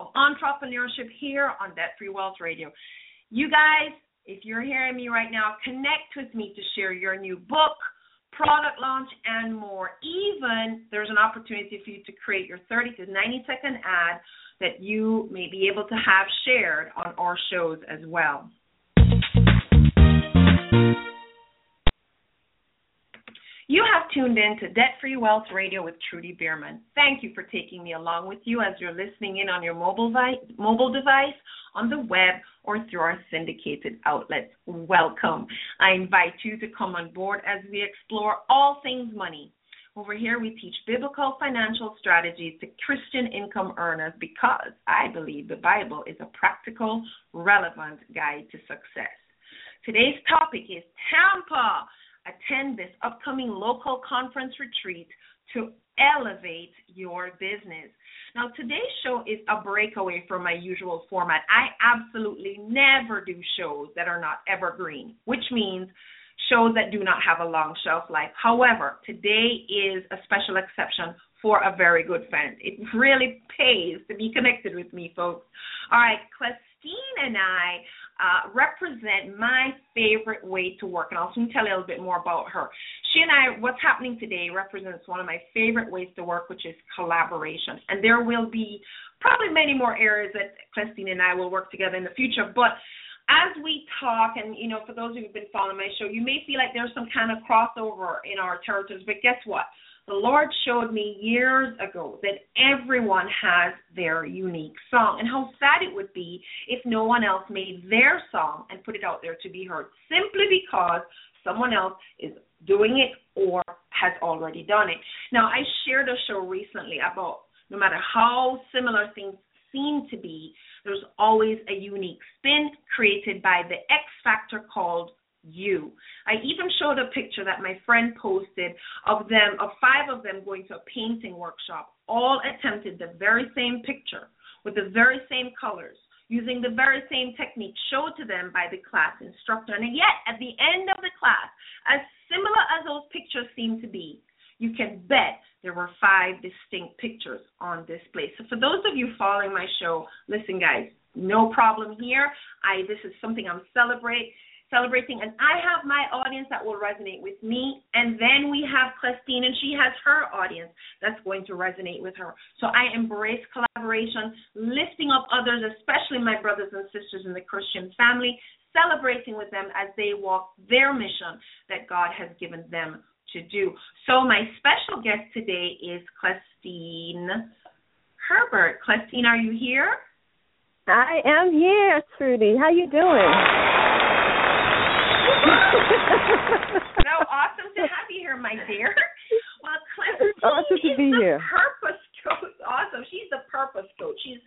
of entrepreneurship here on Debt Free Wealth Radio. You guys, if you're hearing me right now, connect with me to share your new book, product launch, and more. Even there's an opportunity for you to create your 30 to 90 second ad that you may be able to have shared on our shows as well. You have tuned in to Debt Free Wealth Radio with Trudy Bierman. Thank you for taking me along with you as you're listening in on your mobile, vi- mobile device, on the web, or through our syndicated outlets. Welcome. I invite you to come on board as we explore all things money. Over here, we teach biblical financial strategies to Christian income earners because I believe the Bible is a practical, relevant guide to success. Today's topic is Tampa attend this upcoming local conference retreat to elevate your business. Now, today's show is a breakaway from my usual format. I absolutely never do shows that are not evergreen, which means shows that do not have a long shelf life. However, today is a special exception for a very good friend. It really pays to be connected with me, folks. All right, Clestine and I uh, represent my favorite way to work, and I'll soon tell you a little bit more about her. She and I, what's happening today, represents one of my favorite ways to work, which is collaboration. And there will be probably many more areas that Clestine and I will work together in the future, but as we talk, and you know, for those of you who've been following my show, you may feel like there's some kind of crossover in our territories, but guess what? The Lord showed me years ago that everyone has their unique song, and how sad it would be if no one else made their song and put it out there to be heard simply because someone else is doing it or has already done it. Now, I shared a show recently about no matter how similar things seem to be, there's always a unique spin created by the X factor called you. I even showed a picture that my friend posted of them, of five of them going to a painting workshop, all attempted the very same picture with the very same colors, using the very same technique showed to them by the class instructor. And yet, at the end of the class, as similar as those pictures seem to be, you can bet there were five distinct pictures on display. So for those of you following my show, listen guys, no problem here. I this is something I'm celebrate celebrating, and I have my audience that will resonate with me, and then we have Clestine, and she has her audience that's going to resonate with her. So I embrace collaboration, lifting up others, especially my brothers and sisters in the Christian family, celebrating with them as they walk their mission that God has given them to do. So my special guest today is Clestine Herbert. Clestine, are you here? I am here, Trudy. How you doing? no, awesome to have you here, my dear. Well, Cliff, awesome to be here. Purpose coach, awesome. She's the purpose coach. She's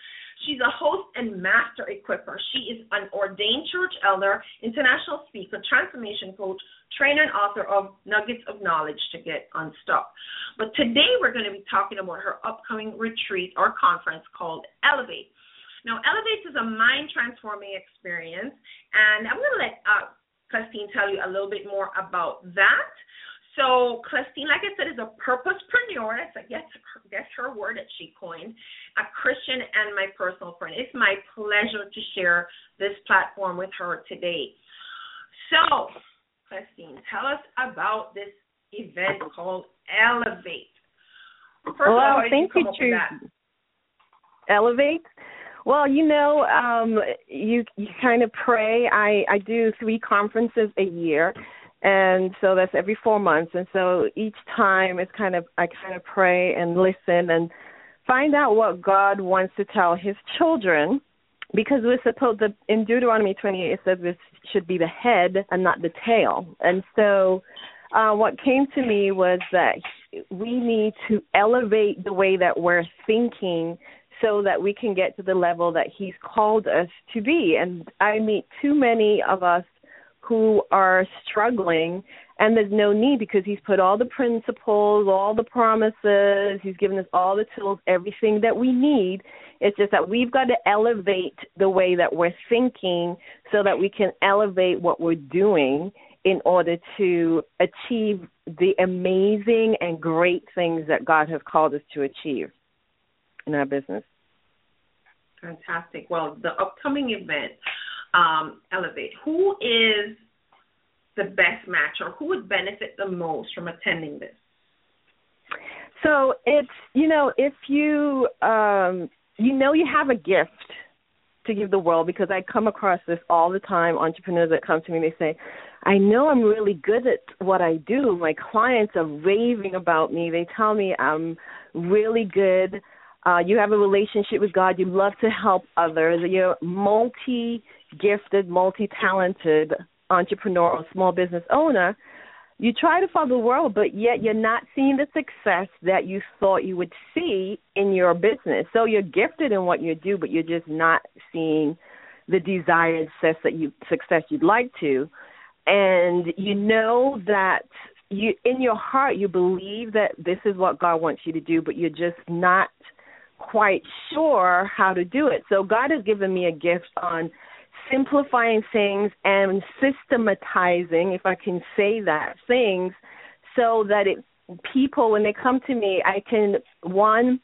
she's a host and master equiper. She is an ordained church elder, international speaker, transformation coach, trainer, and author of Nuggets of Knowledge to Get Unstuck. But today we're going to be talking about her upcoming retreat or conference called Elevate. Now, Elevate is a mind transforming experience, and I'm going to let uh, Clestine tell you a little bit more about that. So Clestine, like I said, is a purposepreneur. That's a, guess that's her word that she coined. A Christian and my personal friend. It's my pleasure to share this platform with her today. So, Clestine, tell us about this event called Elevate. First well, all, thank you, you Elevate. Well, you know, um, you you kind of pray. I I do three conferences a year, and so that's every four months. And so each time it's kind of I kind of pray and listen and find out what God wants to tell His children, because we're supposed to in Deuteronomy 28 it says this should be the head and not the tail. And so, uh, what came to me was that we need to elevate the way that we're thinking so that we can get to the level that he's called us to be. And I meet too many of us who are struggling and there's no need because he's put all the principles, all the promises, he's given us all the tools, everything that we need. It's just that we've got to elevate the way that we're thinking so that we can elevate what we're doing in order to achieve the amazing and great things that God has called us to achieve in our business. Fantastic. Well, the upcoming event, um, Elevate, who is the best match or who would benefit the most from attending this? So it's, you know, if you, um, you know, you have a gift to give the world because I come across this all the time. Entrepreneurs that come to me, they say, I know I'm really good at what I do. My clients are raving about me. They tell me I'm really good. Uh, you have a relationship with God. You love to help others. You're multi gifted, multi talented entrepreneur or small business owner. You try to follow the world, but yet you're not seeing the success that you thought you would see in your business. So you're gifted in what you do, but you're just not seeing the desired success that you success you'd like to and you know that you in your heart you believe that this is what God wants you to do, but you're just not quite sure how to do it. So God has given me a gift on simplifying things and systematizing, if I can say that, things so that it people when they come to me, I can one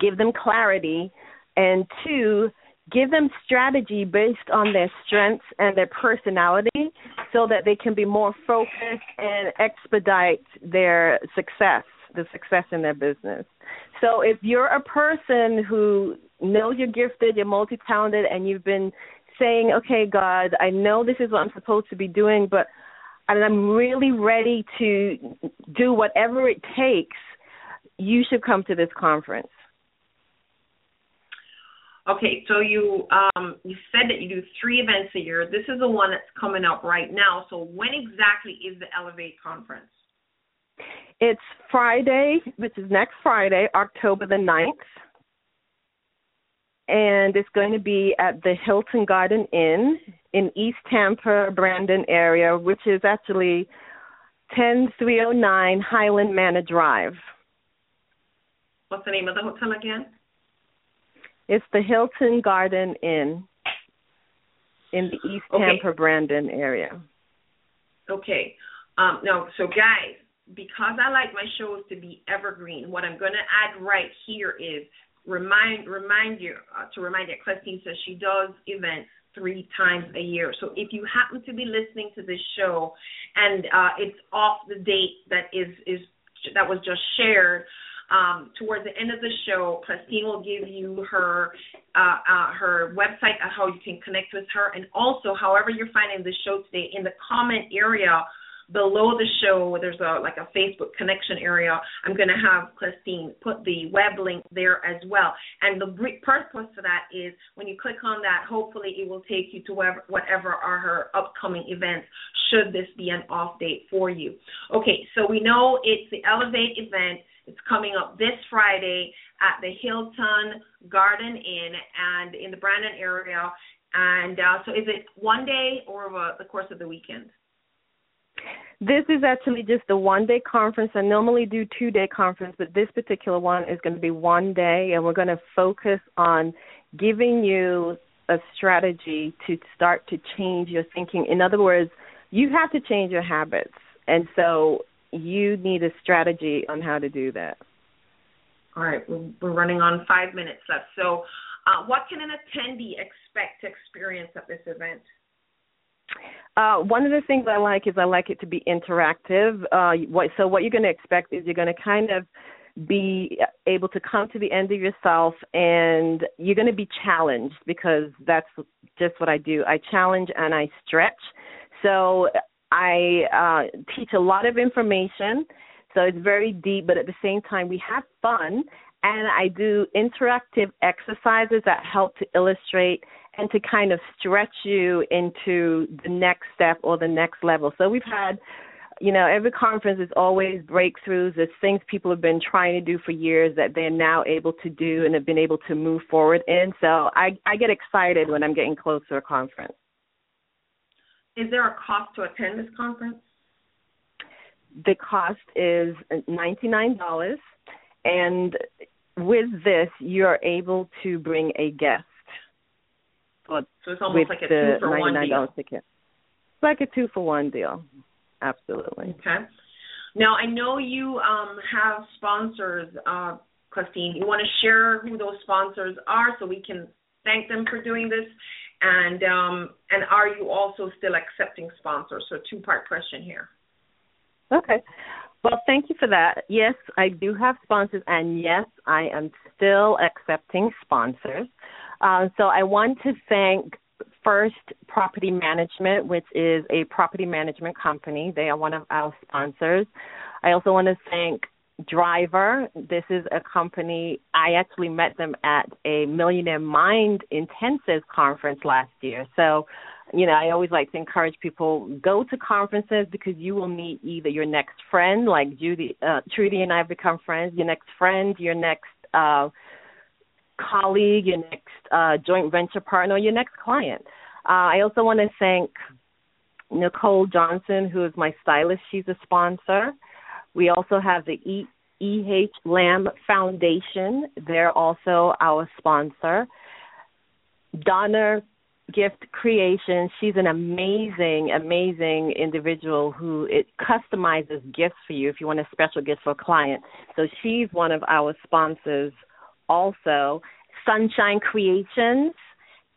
give them clarity and two give them strategy based on their strengths and their personality so that they can be more focused and expedite their success, the success in their business. So if you're a person who knows you're gifted, you're multi talented, and you've been saying, okay, God, I know this is what I'm supposed to be doing, but and I'm really ready to do whatever it takes, you should come to this conference. Okay, so you um, you said that you do three events a year. This is the one that's coming up right now. So when exactly is the Elevate conference? It's Friday, which is next Friday, October the 9th. And it's going to be at the Hilton Garden Inn in East Tampa, Brandon area, which is actually 10309 Highland Manor Drive. What's the name of the hotel again? It's the Hilton Garden Inn in the East okay. Tampa, Brandon area. Okay. Um, no, so guys, because I like my shows to be evergreen, what I'm going to add right here is remind remind you uh, to remind you. Clestine says she does events three times a year. So if you happen to be listening to this show and uh, it's off the date that is is that was just shared, um, towards the end of the show, Clestine will give you her uh, uh, her website how you can connect with her, and also however you're finding the show today in the comment area below the show there's a like a Facebook connection area. I'm going to have Clestine put the web link there as well. And the purpose for that is when you click on that, hopefully it will take you to whatever, whatever are her upcoming events. Should this be an off date for you? Okay, so we know it's the Elevate event. It's coming up this Friday at the Hilton Garden Inn and in the Brandon area. And uh, so, is it one day or over the course of the weekend? This is actually just a one day conference. I normally do two day conference, but this particular one is going to be one day, and we're going to focus on giving you a strategy to start to change your thinking. In other words, you have to change your habits. And so you need a strategy on how to do that. All right, we're running on five minutes left. So, uh, what can an attendee expect to experience at this event? Uh, one of the things I like is I like it to be interactive. Uh, what, so what you're going to expect is you're going to kind of be able to come to the end of yourself and you're going to be challenged because that's just what I do. I challenge and I stretch. So I uh, teach a lot of information, so it's very deep, but at the same time, we have fun. And I do interactive exercises that help to illustrate and to kind of stretch you into the next step or the next level. So we've had, you know, every conference is always breakthroughs. There's things people have been trying to do for years that they're now able to do and have been able to move forward in. So I, I get excited when I'm getting close to a conference. Is there a cost to attend this conference? The cost is $99 and with this you're able to bring a guest. So it's almost like a two for one deal. Ticket. Like a two for one deal. Absolutely. Okay. Now I know you um, have sponsors, uh, Clestine. You want to share who those sponsors are so we can thank them for doing this, and um, and are you also still accepting sponsors? So two part question here. Okay. Well, thank you for that. Yes, I do have sponsors, and yes, I am still accepting sponsors. Uh, so I want to thank First Property Management, which is a property management company. They are one of our sponsors. I also want to thank Driver. This is a company, I actually met them at a Millionaire Mind Intensive conference last year. So, you know, I always like to encourage people go to conferences because you will meet either your next friend, like Judy, uh, Trudy and I have become friends, your next friend, your next uh, colleague, your next uh, joint venture partner, your next client. Uh, I also want to thank Nicole Johnson, who is my stylist. She's a sponsor. We also have the E. E.H. Lamb Foundation. They're also our sponsor. Donna Gift Creation. She's an amazing, amazing individual who it customizes gifts for you if you want a special gift for a client. So she's one of our sponsors also. Sunshine Creations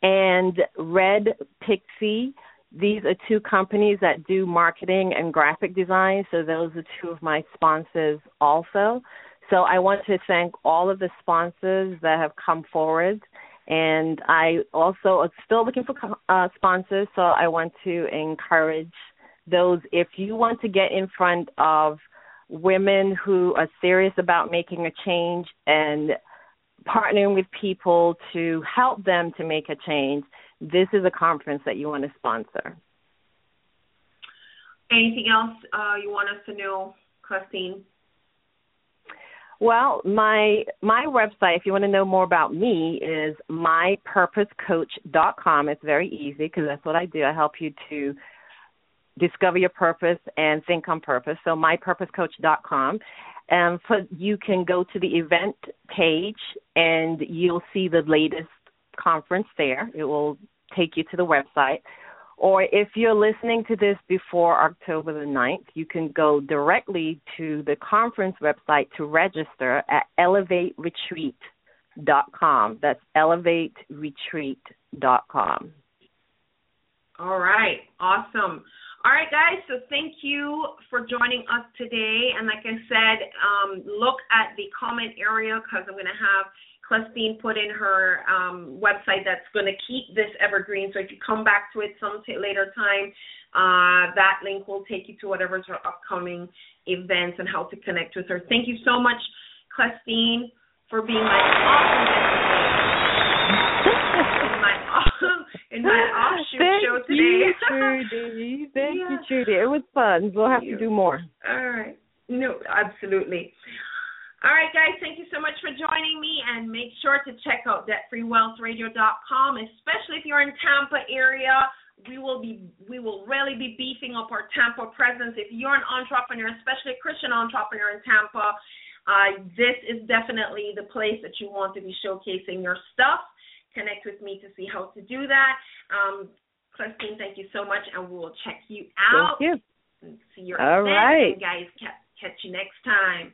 and Red Pixie. These are two companies that do marketing and graphic design, so those are two of my sponsors also. So I want to thank all of the sponsors that have come forward. And I also am still looking for uh, sponsors, so I want to encourage those if you want to get in front of women who are serious about making a change and partnering with people to help them to make a change, this is a conference that you want to sponsor. Anything else uh, you want us to know, Clestine? Well, my my website, if you want to know more about me, is mypurposecoach.com. It's very easy because that's what I do. I help you to discover your purpose and think on purpose. So mypurposecoach.com. And for, you can go to the event page and you'll see the latest conference there. It will take you to the website. Or if you're listening to this before October the 9th, you can go directly to the conference website to register at elevateretreat.com. That's elevateretreat.com. All right, awesome. All right, guys. So thank you for joining us today. And like I said, um, look at the comment area because I'm going to have Clestine put in her um, website that's going to keep this evergreen. So if you come back to it some t- later time, uh, that link will take you to whatever's her upcoming events and how to connect with her. Thank you so much, Clestine, for being my awesome guest. my awesome in my offshoot Thank show today. You, Trudy. Thank yeah. you, Trudy. It was fun. We'll have to do more. All right. No, absolutely. All right, guys, thank you so much for joining me, and make sure to check out debtfreewealthradio.com, especially if you're in Tampa area. We will be we will really be beefing up our Tampa presence. If you're an entrepreneur, especially a Christian entrepreneur in Tampa, uh, this is definitely the place that you want to be showcasing your stuff connect with me to see how to do that. Um, Clestine, thank you so much, and we'll check you out. Thank you. See your All right. guys. Catch you next time.